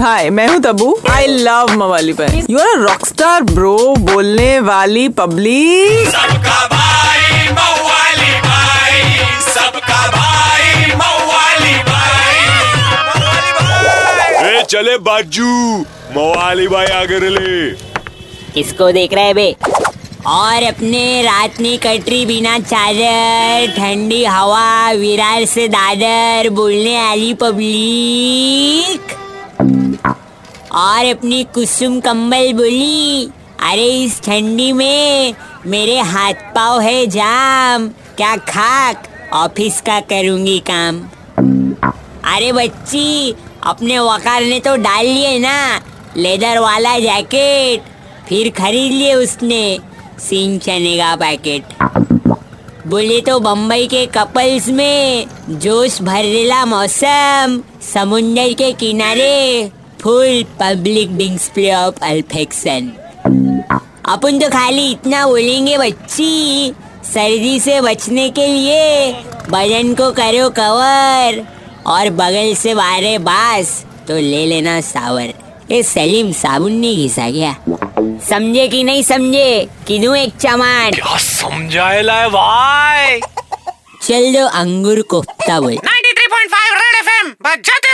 हाय मैं हूँ Tabu I love मवाली भाई you are rock star bro बोलने वाली पब्लिक सबका भाई मवाली भाई। सबका भाई मवाली भाई। ए चले बाजू। मवाली भाई आगे ले किसको देख रहे बे? और अपने रात में कटरी बिना चादर ठंडी हवा विरार से दादर बोलने वाली पब्लिक और अपनी कुसुम कंबल बोली, अरे इस ठंडी में मेरे हाथ पाँव है जाम, क्या खाक? ऑफ़िस का करूँगी काम. अरे बच्ची, अपने वकार ने तो डाल लिए ना, लेदर वाला जैकेट, फिर खरीद लिए उसने, सिंह चने का पैकेट। बोले तो बम्बई के कपल्स में जोश भरेला मौसम, समुंदर के किनारे। Full public display of affection अपन तो खाली इतना बोलेंगे बच्ची सर्दी से बचने के लिए बदन को करो कवर और बगल से बारे बास तो ले लेना सावर। ये सलीम साबुन नहीं घिसा गया। समझे कि नहीं समझे? कि दूँ एक चमान। क्या समझाएला है भाई? चल दो अंगूर कोफ्ता बोल। 93.5 रेड एफएम बजाते